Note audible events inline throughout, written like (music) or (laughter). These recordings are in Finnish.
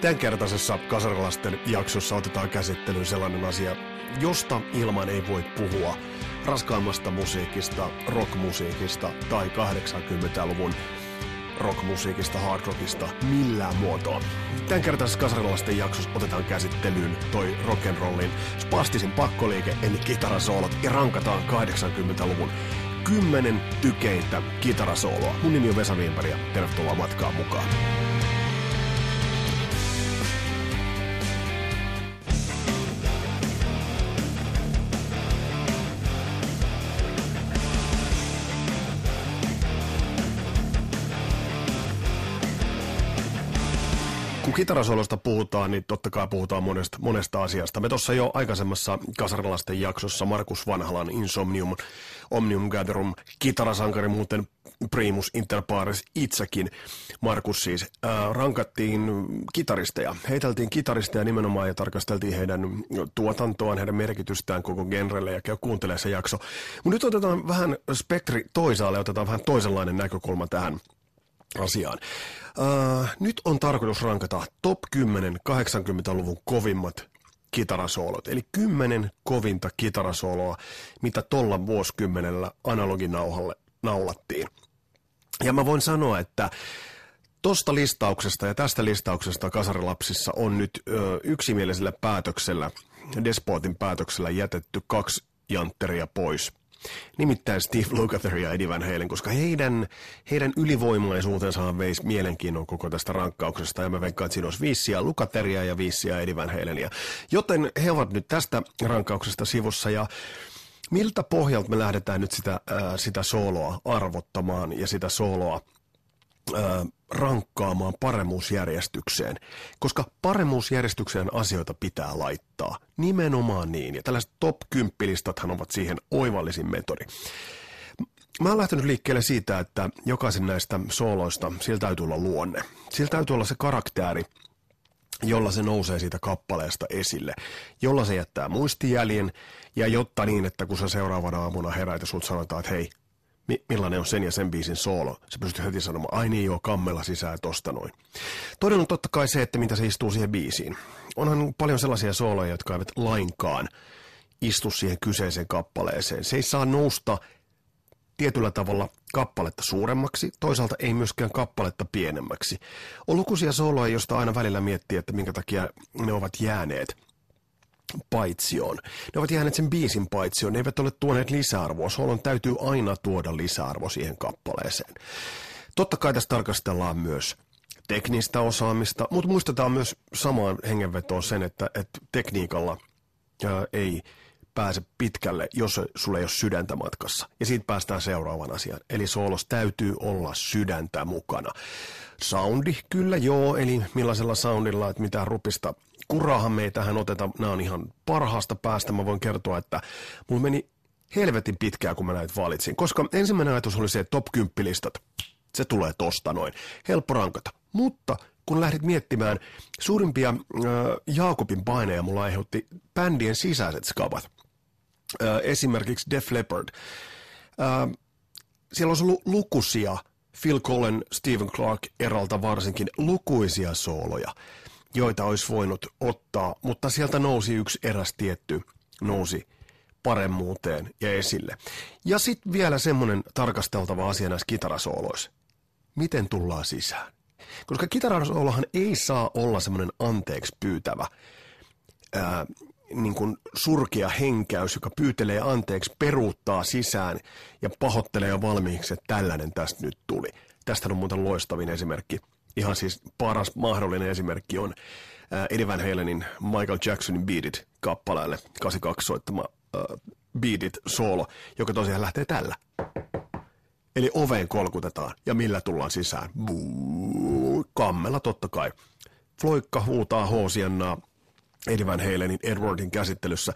Tämänkertaisessa Kasarilasten jaksossa otetaan käsittelyyn sellainen asia, josta ilman ei voi puhua raskaammasta musiikista, rockmusiikista tai 80-luvun rockmusiikista, hard rockista millään muotoa. Tämänkertaisessa Kasarilasten jaksossa otetaan käsittelyyn toi rock'n'rollin spastisin pakkoliike eli kitarasoolot ja rankataan 80-luvun kymmenen tykeintä kitarasooloa. Mun nimi on Vesa Vimpari ja tervetuloa matkaan mukaan. Kitarasolosta puhutaan, niin totta kai puhutaan monesta, monesta asiasta. Me tuossa jo aikaisemmassa Kasarilasten jaksossa Markus Vanhalan Insomnium, Omnium Gatherum, kitarasankari muuten primus inter pares itsekin, Markus siis, ää, rankattiin kitaristeja. Heiteltiin kitaristeja nimenomaan ja tarkasteltiin heidän tuotantoaan, heidän merkitystään koko genrelle ja käy kuuntelemaan se jakso. Mutta nyt otetaan vähän spektri toisaalle, otetaan vähän toisenlainen näkökulma tähän asiaan. Uh, nyt on tarkoitus rankata top 10 80-luvun kovimmat kitarasoolot, eli 10 kovinta kitarasooloa, mitä tolla vuosikymmenellä analoginauhalle naulattiin. Ja mä voin sanoa, että Tosta listauksesta ja tästä listauksesta Kasarilapsissa on nyt ö, yksimielisellä päätöksellä, Despotin päätöksellä jätetty kaksi jantteria pois – Nimittäin Steve Lukather ja Eddie Van Halen, koska heidän, heidän ylivoimaisuutensa veisi mielenkiinnon koko tästä rankkauksesta. Ja mä veikkaan, että siinä olisi viisiä Lukatheria ja viisiä Eddie Van Halenia. Joten he ovat nyt tästä rankkauksesta sivussa ja miltä pohjalta me lähdetään nyt sitä, ää, sitä sooloa arvottamaan ja sitä sooloa ää, rankkaamaan paremmuusjärjestykseen, koska paremmuusjärjestykseen asioita pitää laittaa. Nimenomaan niin, ja tällaiset top 10 listathan ovat siihen oivallisin metodi. Mä oon lähtenyt liikkeelle siitä, että jokaisen näistä sooloista, sillä täytyy olla luonne. Sillä täytyy olla se karakteri, jolla se nousee siitä kappaleesta esille, jolla se jättää muistijäljen, ja jotta niin, että kun sä seuraavana aamuna heräät ja sut sanotaan, että hei, millainen on sen ja sen biisin soolo. Se pystyy heti sanomaan, ai niin joo, kammella sisään tosta noin. Toinen on totta kai se, että mitä se istuu siihen biisiin. Onhan paljon sellaisia sooloja, jotka eivät lainkaan istu siihen kyseiseen kappaleeseen. Se ei saa nousta tietyllä tavalla kappaletta suuremmaksi, toisaalta ei myöskään kappaletta pienemmäksi. On lukuisia sooloja, joista aina välillä miettii, että minkä takia ne ovat jääneet – paitsioon. Ne ovat jääneet sen biisin paitsioon, ne eivät ole tuoneet lisäarvoa. Solon täytyy aina tuoda lisäarvo siihen kappaleeseen. Totta kai tässä tarkastellaan myös teknistä osaamista, mutta muistetaan myös samaan hengenvetoon sen, että, että tekniikalla ää, ei pääse pitkälle, jos sulla ei ole sydäntä matkassa. Ja siitä päästään seuraavan asiaan. Eli soolos täytyy olla sydäntä mukana. Soundi, kyllä joo, eli millaisella soundilla, että mitä rupista kurahan me ei tähän oteta, nämä on ihan parhaasta päästä. Mä voin kertoa, että mulla meni helvetin pitkää, kun mä näitä valitsin. Koska ensimmäinen ajatus oli se, että top 10 listat, se tulee tosta noin. Helppo rankata. Mutta kun lähdit miettimään, suurimpia äh, Jaakobin paineja mulla aiheutti bändien sisäiset skabat. Äh, esimerkiksi Def Leppard. Äh, siellä on ollut lukuisia, Phil Collen, Stephen Clark eralta varsinkin, lukuisia sooloja joita olisi voinut ottaa, mutta sieltä nousi yksi eräs tietty, nousi paremmuuteen ja esille. Ja sitten vielä semmoinen tarkasteltava asia näissä kitarasooloissa. Miten tullaan sisään? Koska kitarasoolohan ei saa olla semmoinen anteeksi pyytävä, ää, niin kuin surkea henkäys, joka pyytelee anteeksi, peruuttaa sisään ja pahoittelee jo valmiiksi, että tällainen tästä nyt tuli. Tästä on muuten loistavin esimerkki ihan siis paras mahdollinen esimerkki on äh, Eddie Van Halenin Michael Jacksonin Beat It-kappaleelle 82 soittama äh, Beat It solo, joka tosiaan lähtee tällä. Eli oveen kolkutetaan ja millä tullaan sisään. Buu, kammella totta kai. Floikka huutaa hoosiannaa Eddie Van Halenin Edwardin käsittelyssä.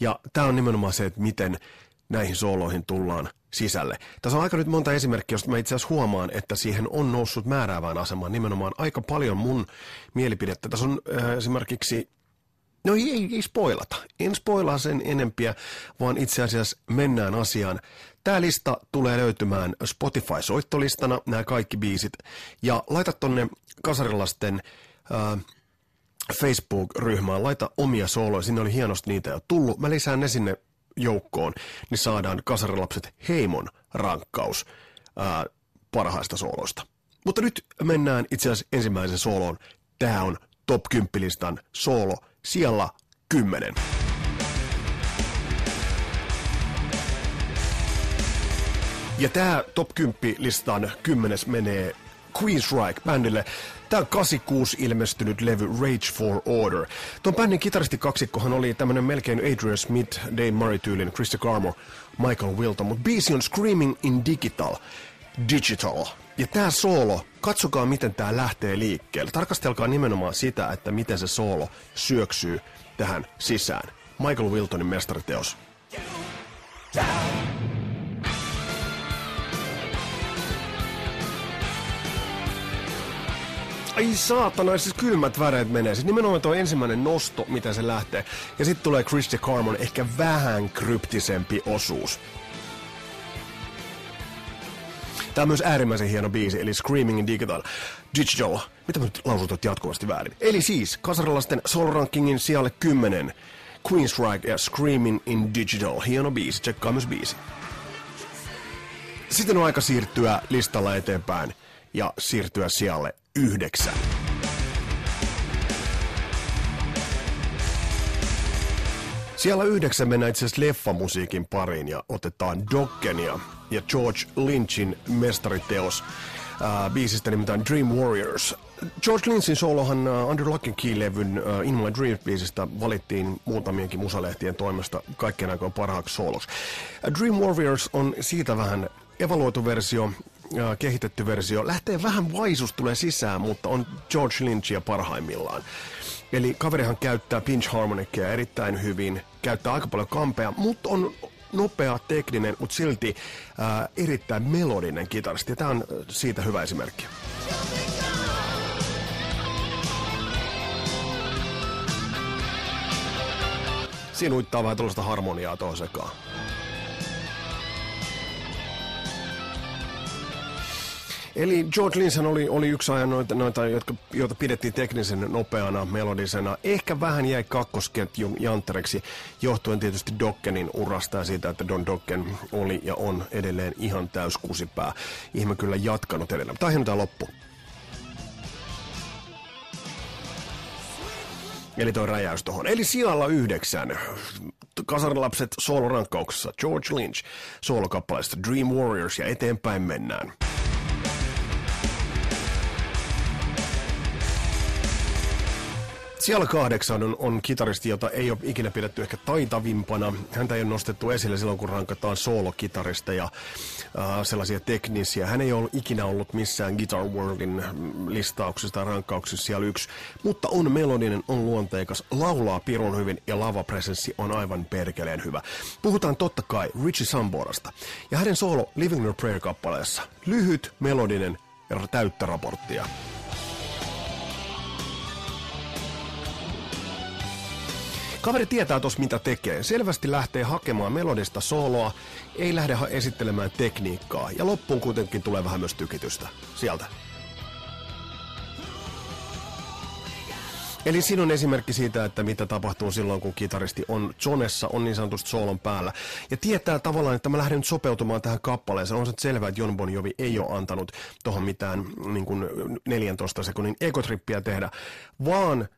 Ja tämä on nimenomaan se, että miten näihin sooloihin tullaan sisälle. Tässä on aika nyt monta esimerkkiä, josta mä itse asiassa huomaan, että siihen on noussut määräävään asemaan nimenomaan aika paljon mun mielipidettä. Tässä on äh, esimerkiksi No ei, ei, ei spoilata. En spoilaa sen enempiä, vaan itse asiassa mennään asiaan. Tämä lista tulee löytymään Spotify-soittolistana, nämä kaikki biisit. Ja laita tonne kasarilasten äh, Facebook-ryhmään, laita omia sooloja, sinne oli hienosti niitä jo tullut. Mä lisään ne sinne joukkoon, niin saadaan kasarilapset heimon rankkaus ää, parhaista sooloista. Mutta nyt mennään itse asiassa ensimmäisen sooloon. Tämä on Top 10 listan soolo siellä 10. Ja tämä Top 10 listan kymmenes menee Queensryche bändille. Tämä on 86 ilmestynyt levy Rage for Order. Tuon bändin kitaristikaksikkohan oli tämmönen melkein Adrian Smith, Dave Murray-tyylin, Christy Carmore, Michael Wilton, mutta biisi on Screaming in Digital. Digital. Ja tämä soolo, katsokaa miten tämä lähtee liikkeelle. Tarkastelkaa nimenomaan sitä, että miten se soolo syöksyy tähän sisään. Michael Wiltonin mestariteos. Down. Ai saatana, siis kylmät väreet menee. Siis nimenomaan tuo ensimmäinen nosto, mitä se lähtee. Ja sitten tulee Christy Carmon, ehkä vähän kryptisempi osuus. Tämä on myös äärimmäisen hieno biisi, eli Screaming in Digital. Digital. Mitä mä nyt lausutat jatkuvasti väärin? Eli siis, kasarilaisten Soul Rankingin sijalle 10. Queenstrike ja Screaming in Digital. Hieno biisi, tsekkaa myös biisi. Sitten on aika siirtyä listalla eteenpäin ja siirtyä sijalle yhdeksän. Siellä yhdeksän mennään itse asiassa leffamusiikin pariin ja otetaan Dokkenia ja George Lynchin mestariteos äh, biisistä nimeltään Dream Warriors. George Lynchin solohan uh, Under Lock and Key-levyn uh, In My Dreams-biisistä valittiin muutamienkin musalehtien toimesta kaikkien aikojen parhaaksi soloksi. Uh, Dream Warriors on siitä vähän evaluoitu versio, kehitetty versio. Lähtee vähän vaisus tulee sisään, mutta on George Lynchia parhaimmillaan. Eli kaverihan käyttää pinch harmonikkia erittäin hyvin, käyttää aika paljon kampea, mutta on nopea, tekninen, mutta silti ää, erittäin melodinen kitaristi. Ja tämä on siitä hyvä esimerkki. Siinä uittaa vähän tuollaista harmoniaa tuohon sekaan. Eli George Linsen oli, oli yksi ajan noita, noita jotka, joita pidettiin teknisen nopeana, melodisena. Ehkä vähän jäi kakkosketjun janttereksi, johtuen tietysti Dokkenin urasta ja siitä, että Don Dokken oli ja on edelleen ihan täys kusipää. Ihme kyllä jatkanut edelleen. Tämä on loppu. Eli toi räjäys tohon. Eli sijalla yhdeksän. Kasarilapset soolorankkauksessa. George Lynch soolokappaleesta Dream Warriors ja eteenpäin mennään. Siellä kahdeksan on, on kitaristi, jota ei ole ikinä pidetty ehkä taitavimpana. Häntä ei ole nostettu esille silloin, kun rankataan soolokitaristeja, äh, sellaisia teknisiä. Hän ei ole ikinä ollut missään Guitar Worldin listauksissa tai rankkauksissa siellä yksi, mutta on melodinen, on luonteikas, laulaa pirun hyvin ja lavapresenssi on aivan perkeleen hyvä. Puhutaan totta kai Richie Samborasta ja hänen soolo Living Your Prayer-kappaleessa. Lyhyt, melodinen ja täyttä raporttia. Kaveri tietää tos mitä tekee. Selvästi lähtee hakemaan melodista soloa, ei lähde esittelemään tekniikkaa. Ja loppuun kuitenkin tulee vähän myös tykitystä sieltä. Eli siinä on esimerkki siitä, että mitä tapahtuu silloin, kun kitaristi on zonessa, on niin sanotusti soolon päällä. Ja tietää tavallaan, että mä lähden nyt sopeutumaan tähän kappaleeseen. On se selvää, että Jon Bon Jovi ei ole antanut tuohon mitään niin kuin 14 sekunnin ekotrippiä tehdä, vaan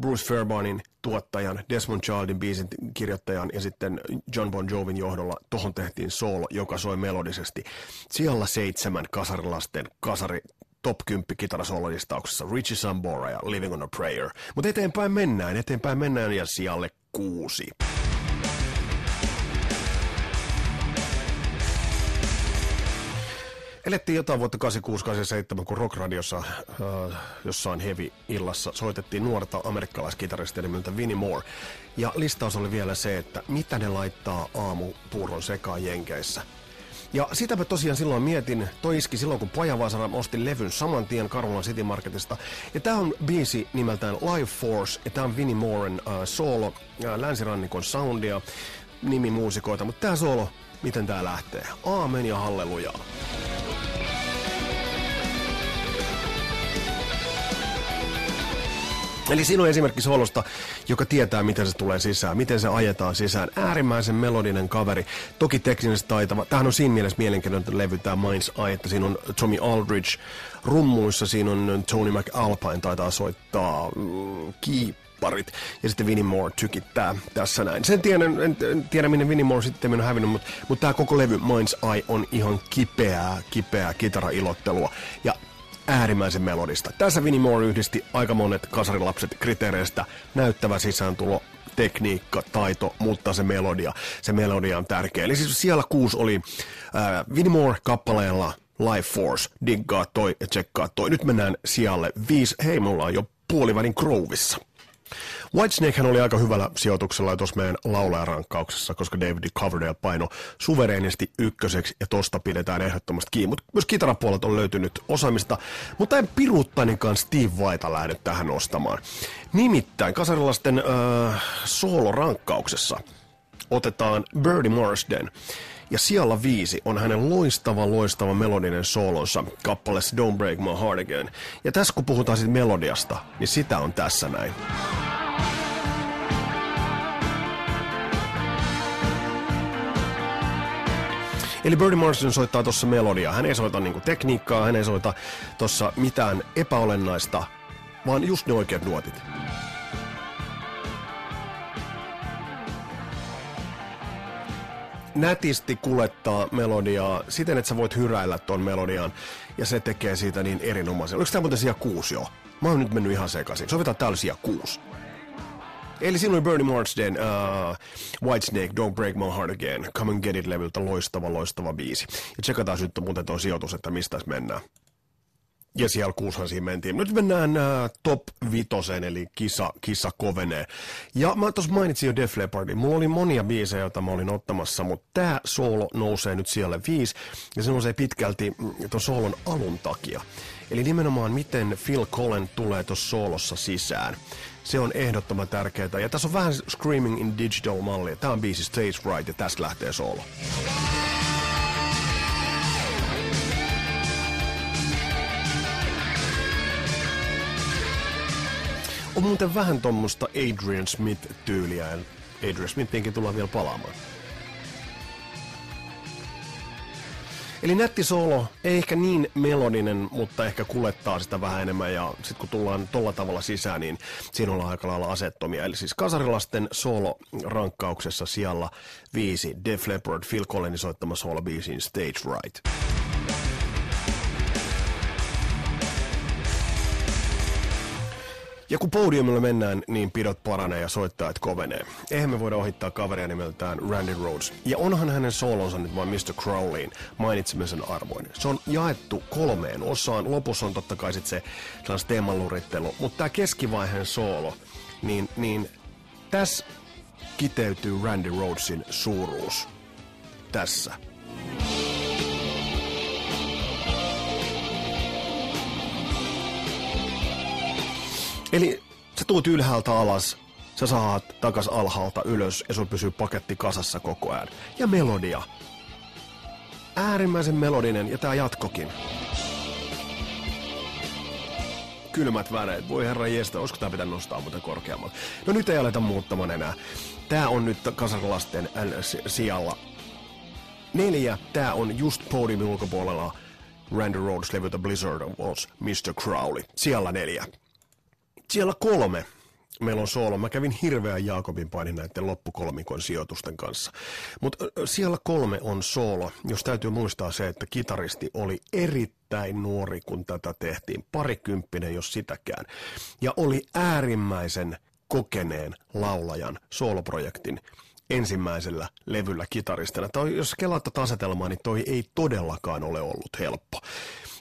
Bruce Fairbairnin tuottajan, Desmond Childin biisin kirjoittajan ja sitten John Bon Jovin johdolla tohon tehtiin solo, joka soi melodisesti. Siellä seitsemän kasarilasten kasari top 10 kitarasololistauksessa Richie Sambora ja Living on a Prayer. Mutta eteenpäin mennään, eteenpäin mennään ja sijalle kuusi. Elettiin jotain vuotta 86-87, kun Rockradiossa äh, jossain heavy-illassa soitettiin nuorta amerikkalaiskitaristia nimeltä Vinnie Moore. Ja listaus oli vielä se, että mitä ne laittaa aamupuuron sekaan Jenkeissä. Ja sitä mä tosiaan silloin mietin, toi iski silloin kun Pajavaasara ostin levyn saman tien Karolan City Marketista. Ja tää on biisi nimeltään Life Force, ja tää on Vinnie Mooren äh, solo, äh, länsirannikon soundia, nimimuusikoita, mutta tää solo, miten tää lähtee? Aamen ja hallelujaa. Eli siinä on esimerkki solosta, joka tietää, miten se tulee sisään, miten se ajetaan sisään. Äärimmäisen melodinen kaveri, toki teknisesti taitava. Tämähän on siinä mielessä mielenkiintoinen levy, tämä Mind's Eye, että siinä on Tommy Aldridge rummuissa, siinä on Tony McAlpine taitaa soittaa mm, kiipparit, ja sitten Vinnie Moore tykittää tässä näin. Sen tiedän, en, en tiedä, minne Vinnie Moore sitten on hävinnyt, mutta, mutta tämä koko levy Mind's Eye on ihan kipeää, kipeää kitarailottelua. Ja äärimmäisen melodista. Tässä Vinnie Moore yhdisti aika monet kasarilapset kriteereistä. Näyttävä sisääntulo, tekniikka, taito, mutta se melodia, se melodia on tärkeä. Eli siis siellä kuusi oli äh, Vinnie Moore kappaleella Life Force, diggaa toi ja tsekkaa toi. Nyt mennään sijalle viisi. Hei, me ollaan jo puolivälin Groovissa. Whitesnakehän oli aika hyvällä sijoituksella tuossa meidän laulajarankkauksessa, koska David Coverdale paino suvereenisti ykköseksi ja tosta pidetään ehdottomasti kiinni. Mutta myös kitarapuolet on löytynyt osaamista, mutta en piruuttainenkaan Steve Vaita lähde tähän nostamaan. Nimittäin kasarilaisten äh, soolorankkauksessa otetaan Birdie Marsden. Ja siellä viisi on hänen loistava, loistava melodinen soolonsa kappaleessa Don't Break My Heart Again. Ja tässä kun puhutaan siitä melodiasta, niin sitä on tässä näin. Eli Birdie Marsden soittaa tuossa melodiaa. Hän ei soita niinku tekniikkaa, hän ei soita tuossa mitään epäolennaista, vaan just ne oikeat nuotit. Nätisti kulettaa melodiaa siten, että sä voit hyräillä ton melodian ja se tekee siitä niin erinomaisen. Oliko tämä muuten siellä kuusi jo? Mä oon nyt mennyt ihan sekaisin. Sovitaan täällä siellä kuusi. Eli oli Bernie Marsden, uh, Whitesnake, Don't Break My Heart Again, Come and Get It-levyltä loistava, loistava biisi. Ja tsekataan sitten muuten tuo sijoitus, että mistä mennään. Ja siellä kuushan siinä mentiin. Nyt mennään äh, top vitoseen, eli kisa, kisa kovenee. Ja mä tuossa mainitsin jo Def Leppardin. Mulla oli monia biisejä, joita mä olin ottamassa, mutta tää soolo nousee nyt siellä viisi. Ja se nousee pitkälti mm, tuon soolon alun takia. Eli nimenomaan miten Phil Collen tulee tuossa soolossa sisään. Se on ehdottoman tärkeää. Ja tässä on vähän Screaming in Digital-mallia. Tää on biisi Stage Right ja tästä lähtee soolo. On muuten vähän tuommoista Adrian Smith-tyyliä. Adrian Smithiinkin tullaan vielä palaamaan. Eli nätti solo, ei ehkä niin melodinen, mutta ehkä kulettaa sitä vähän enemmän ja sitten kun tullaan tolla tavalla sisään, niin siinä ollaan aika lailla asettomia. Eli siis kasarilasten solo rankkauksessa siellä viisi Def Leppard, Phil Collins soittama solo biisin Stage Right. Ja kun podiumilla mennään, niin pidot paranee ja soittajat kovenee. Eihän me voida ohittaa kaveria nimeltään Randy Rhodes. Ja onhan hänen soolonsa nyt vain Mr. Crowleyin mainitsemisen arvoinen. Se on jaettu kolmeen osaan. Lopussa on totta kai sit se teemanlurittelu. Mutta tämä keskivaiheen soolo, niin, niin tässä kiteytyy Randy Rhodesin suuruus. Tässä. Eli sä tuut ylhäältä alas, sä saat takas alhaalta ylös ja sun pysyy paketti kasassa koko ajan. Ja melodia. Äärimmäisen melodinen ja tää jatkokin. Kylmät väreet. Voi herra jestä, olisiko tää pitää nostaa muuten korkeammalle? No nyt ei aleta muuttamaan enää. Tää on nyt kasarilasten sijalla. Neljä. Tää on just podiumin ulkopuolella Randy Rhodes levyltä Blizzard of Walls, Mr. Crowley. Siellä neljä. Siellä kolme meillä on soolo. Mä kävin hirveän Jaakobin painin näiden loppukolmikon sijoitusten kanssa. Mutta siellä kolme on soolo, jos täytyy muistaa se, että kitaristi oli erittäin nuori, kun tätä tehtiin. Parikymppinen, jos sitäkään. Ja oli äärimmäisen kokeneen laulajan sooloprojektin ensimmäisellä levyllä kitaristina. Tai jos kelaat asetelmaa, niin toi ei todellakaan ole ollut helppo.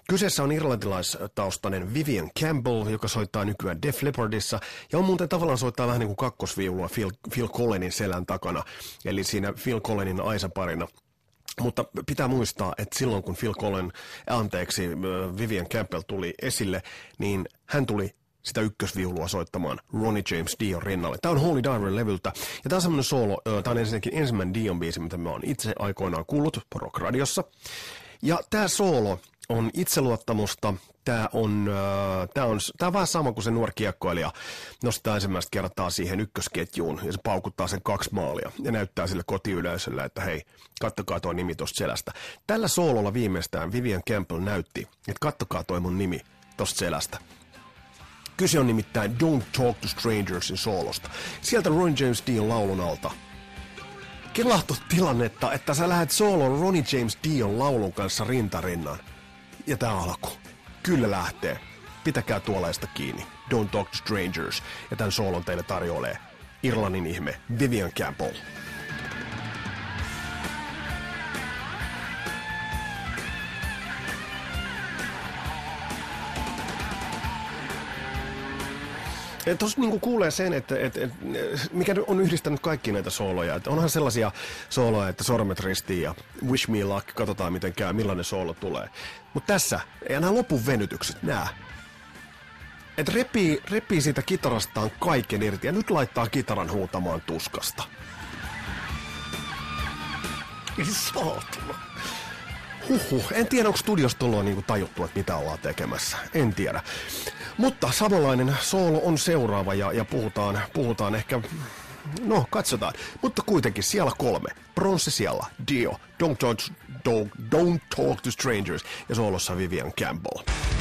Kyseessä on irlantilaistaustainen Vivian Campbell, joka soittaa nykyään Def Leppardissa, ja on muuten tavallaan soittaa vähän niin kuin kakkosviulua Phil, Phil Collenin selän takana, eli siinä Phil Collenin Aisa-parina. Mutta pitää muistaa, että silloin kun Phil Collen, anteeksi, Vivian Campbell tuli esille, niin hän tuli sitä ykkösviulua soittamaan Ronnie James Dion rinnalle. Tämä on Holy Diver levyltä, ja tämä on semmoinen solo, tämä on ensinnäkin ensimmäinen Dion biisi, mitä mä oon itse aikoinaan kuullut rock radiossa. Ja tämä soolo on itseluottamusta, tämä on, äh, on, on vähän sama kuin se nuori kiekkoilija nostaa ensimmäistä kertaa siihen ykkösketjuun ja se paukuttaa sen kaksi maalia ja näyttää sille kotiyleisölle, että hei, kattokaa tuo nimi tuosta selästä. Tällä soololla viimeistään Vivian Campbell näytti, että kattokaa toi mun nimi tuosta selästä. Kyse on nimittäin Don't Talk to Strangersin soolosta. Sieltä Ron James Dio laulun alta kelahtu tilannetta, että sä lähdet soolon Ronnie James Dion laulun kanssa rintarinnan. Ja tää alku. Kyllä lähtee. Pitäkää tuollaista kiinni. Don't Talk to Strangers. Ja tämän soolon teille tarjoilee Irlannin ihme Vivian Campbell. Tuossa niinku kuulee sen, että, että, että mikä on yhdistänyt kaikki näitä sooloja. Että onhan sellaisia sooloja, että sormet ristiin ja wish me luck, katsotaan miten käy, millainen soolo tulee. Mutta tässä, ja nämä lopun venytykset, nämä. Että repii, repii siitä kitarastaan kaiken irti ja nyt laittaa kitaran huutamaan tuskasta. Saatana. Huhhuh, en tiedä onko studiosta tullut niin tajuttu, että mitä ollaan tekemässä. En tiedä. Mutta samanlainen soolo on seuraava ja, ja puhutaan, puhutaan ehkä No, katsotaan. Mutta kuitenkin siellä kolme. Bronsse siellä. Dio. Don't talk, don't, don't talk to strangers. Ja soolossa Vivian Campbell.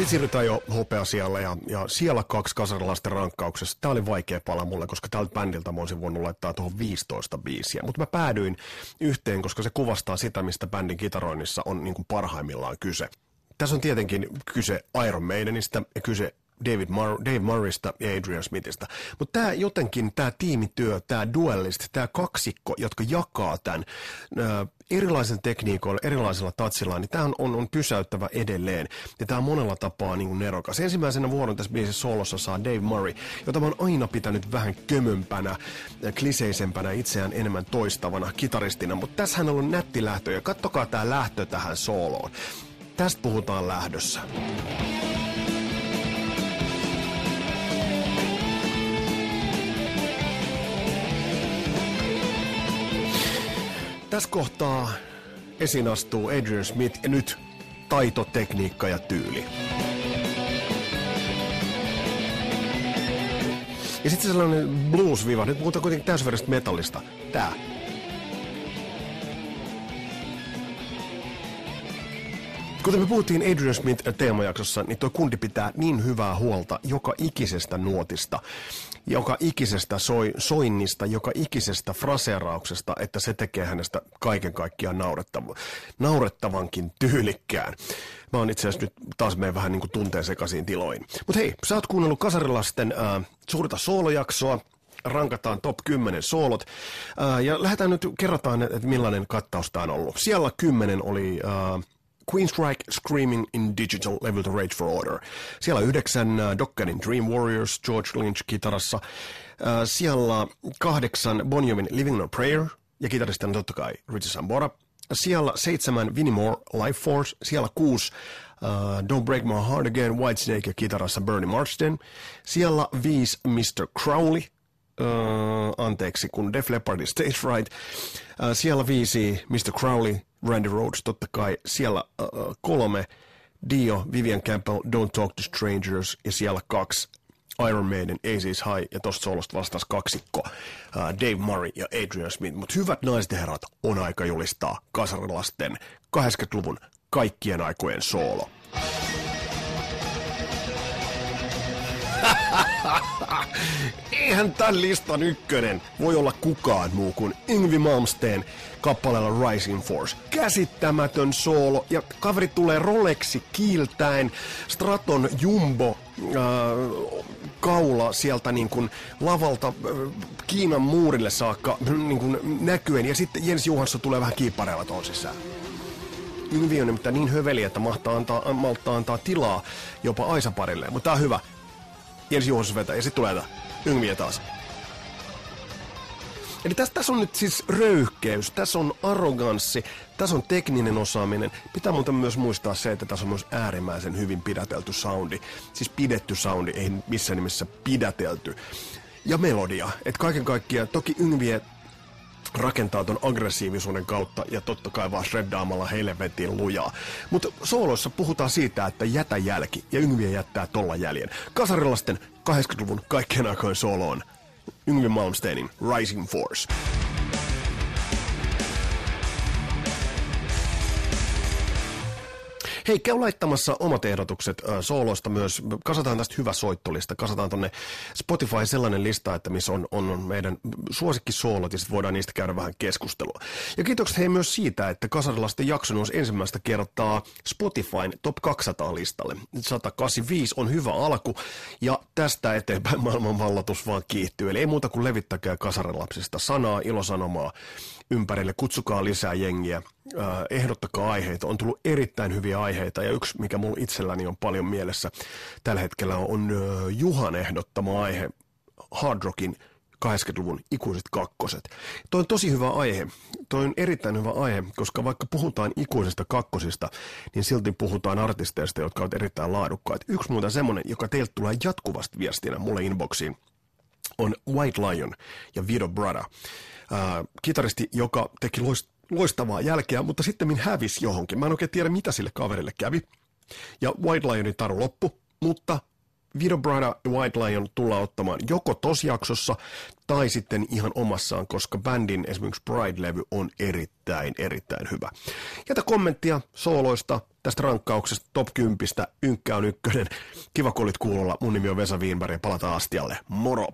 Sitten siirrytään jo hopea siellä ja, ja siellä kaksi kasarilaisten rankkauksessa. Tämä oli vaikea pala mulle, koska tältä bändiltä mä olisin voinut laittaa tuohon 15 biisiä. Mutta mä päädyin yhteen, koska se kuvastaa sitä, mistä bändin kitaroinnissa on niin kuin parhaimmillaan kyse. Tässä on tietenkin kyse Iron Maidenista ja kyse David Mur- Dave Murraysta ja Adrian Smithistä. Mutta tämä jotenkin, tämä tiimityö, tämä duellist, tämä kaksikko, jotka jakaa tämän erilaisen tekniikoilla, erilaisella tatsilla, niin tämä on, on, pysäyttävä edelleen. Ja tämä on monella tapaa niin kuin nerokas. Ensimmäisenä vuoron tässä biisissä solossa saa Dave Murray, jota mä oon aina pitänyt vähän kömömpänä, kliseisempänä, itseään enemmän toistavana kitaristina. Mutta tässä hän on ollut nätti lähtö, ja kattokaa tämä lähtö tähän sooloon. Tästä puhutaan lähdössä. Tässä kohtaa esiin astuu Adrian Smith ja nyt taito, tekniikka ja tyyli. Ja sitten sellainen blues-viva, nyt puhutaan kuitenkin täysverestä metallista. Tää. Kuten me puhuttiin Adrian Smith teemajaksossa, niin tuo kundi pitää niin hyvää huolta joka ikisestä nuotista, joka ikisestä soi, soinnista, joka ikisestä fraseerauksesta, että se tekee hänestä kaiken kaikkiaan naurettav- naurettavankin tyylikkään. Mä oon itse asiassa nyt taas menen vähän niin kuin tunteen sekaisin tiloihin. Mutta hei, sä oot kuunnellut Kasarilasten äh, suurta soolojaksoa, rankataan top 10 soolot. Äh, ja lähdetään nyt, kerrataan, että millainen kattaus tämä on ollut. Siellä 10 oli... Äh, Queenstrike Screaming in Digital Level to Rage for Order. Siellä yhdeksän uh, Dockerin Dream Warriors, George Lynch kitarassa. Uh, siellä kahdeksan Bon Jovin Living on Prayer ja kitaristina totta kai Richard Sambora. Siellä seitsemän Vinnie Moore Life Force. Siellä kuusi uh, Don't Break My Heart Again Whitesnake ja kitarassa Bernie Marsden. Siellä viisi Mr. Crowley uh, anteeksi, kun Def Leppardin Stage Fright. Uh, siellä viisi Mr. Crowley, Randy Rhodes totta kai. Siellä uh, kolme Dio, Vivian Campbell, Don't Talk to Strangers ja siellä kaksi Iron Maiden, Aces High ja tosta solosta vastas kaksikko uh, Dave Murray ja Adrian Smith. Mutta hyvät naiset ja herrat, on aika julistaa kasarilasten 80-luvun kaikkien aikojen soolo. (laughs) Eihän tämän listan ykkönen voi olla kukaan muu kuin Yngvi Malmsteen kappaleella Rising Force. Käsittämätön soolo ja kaveri tulee Rolexi kiiltäen, Straton Jumbo äh, kaula sieltä niin kuin lavalta äh, Kiinan muurille saakka niin kuin näkyen ja sitten Jens Johansson tulee vähän kiippareilla tuon sisään. Yngvi on nimittäin niin höveli, että mahtaa antaa, malttaa antaa tilaa jopa Aisaparille, mutta tää on hyvä. Jens Juhos vetää ja sitten tulee tämä Yngviä taas. Eli tässä, tässä on nyt siis röyhkeys, tässä on arroganssi, tässä on tekninen osaaminen. Pitää muuten myös muistaa se, että tässä on myös äärimmäisen hyvin pidätelty soundi. Siis pidetty soundi, ei missään nimessä pidätelty. Ja melodia. Et kaiken kaikkiaan, toki Yngviä rakentaa ton aggressiivisuuden kautta ja totta kai vaan shreddaamalla helvetin lujaa. Mutta sooloissa puhutaan siitä, että jätä jälki ja Yngviä jättää tolla jäljen. Kasarilasten 80-luvun kaikkien aikojen sooloon Yngvi Malmsteinin Rising Force. Hei, käy laittamassa omat ehdotukset äh, sooloista myös. Kasataan tästä hyvä soittolista. Kasataan tonne Spotify sellainen lista, että missä on, on meidän suosikkisoolot ja sitten voidaan niistä käydä vähän keskustelua. Ja kiitokset hei myös siitä, että Kasarilaisten jakso nousi ensimmäistä kertaa Spotifyn Top 200 listalle. 185 on hyvä alku ja tästä eteenpäin maailman vallatus vaan kiihtyy. Eli ei muuta kuin levittäkää kasarilapsista sanaa, ilosanomaa ympärille, kutsukaa lisää jengiä, ehdottakaa aiheita. On tullut erittäin hyviä aiheita ja yksi, mikä mulla itselläni on paljon mielessä tällä hetkellä on Juhan ehdottama aihe Hard Rockin 80-luvun ikuiset kakkoset. Toi on tosi hyvä aihe. Toi on erittäin hyvä aihe, koska vaikka puhutaan ikuisista kakkosista, niin silti puhutaan artisteista, jotka ovat erittäin laadukkaita. Yksi muuta semmonen, joka teiltä tulee jatkuvasti viestinä mulle inboxiin, on White Lion ja Vito Brada ää, kitaristi, joka teki loist, loistavaa jälkeä, mutta sitten min hävisi johonkin. Mä en oikein tiedä, mitä sille kaverille kävi. Ja White Lionin taru loppu, mutta Vito Brada ja White Lion tullaan ottamaan joko jaksossa tai sitten ihan omassaan, koska bändin esimerkiksi Pride-levy on erittäin, erittäin hyvä. Jätä kommenttia sooloista, tästä rankkauksesta, top 10, Ynkkä on ykkönen. Kiva, kun olit kuulolla. Mun nimi on Vesa Wienberg ja palataan astialle. Moro!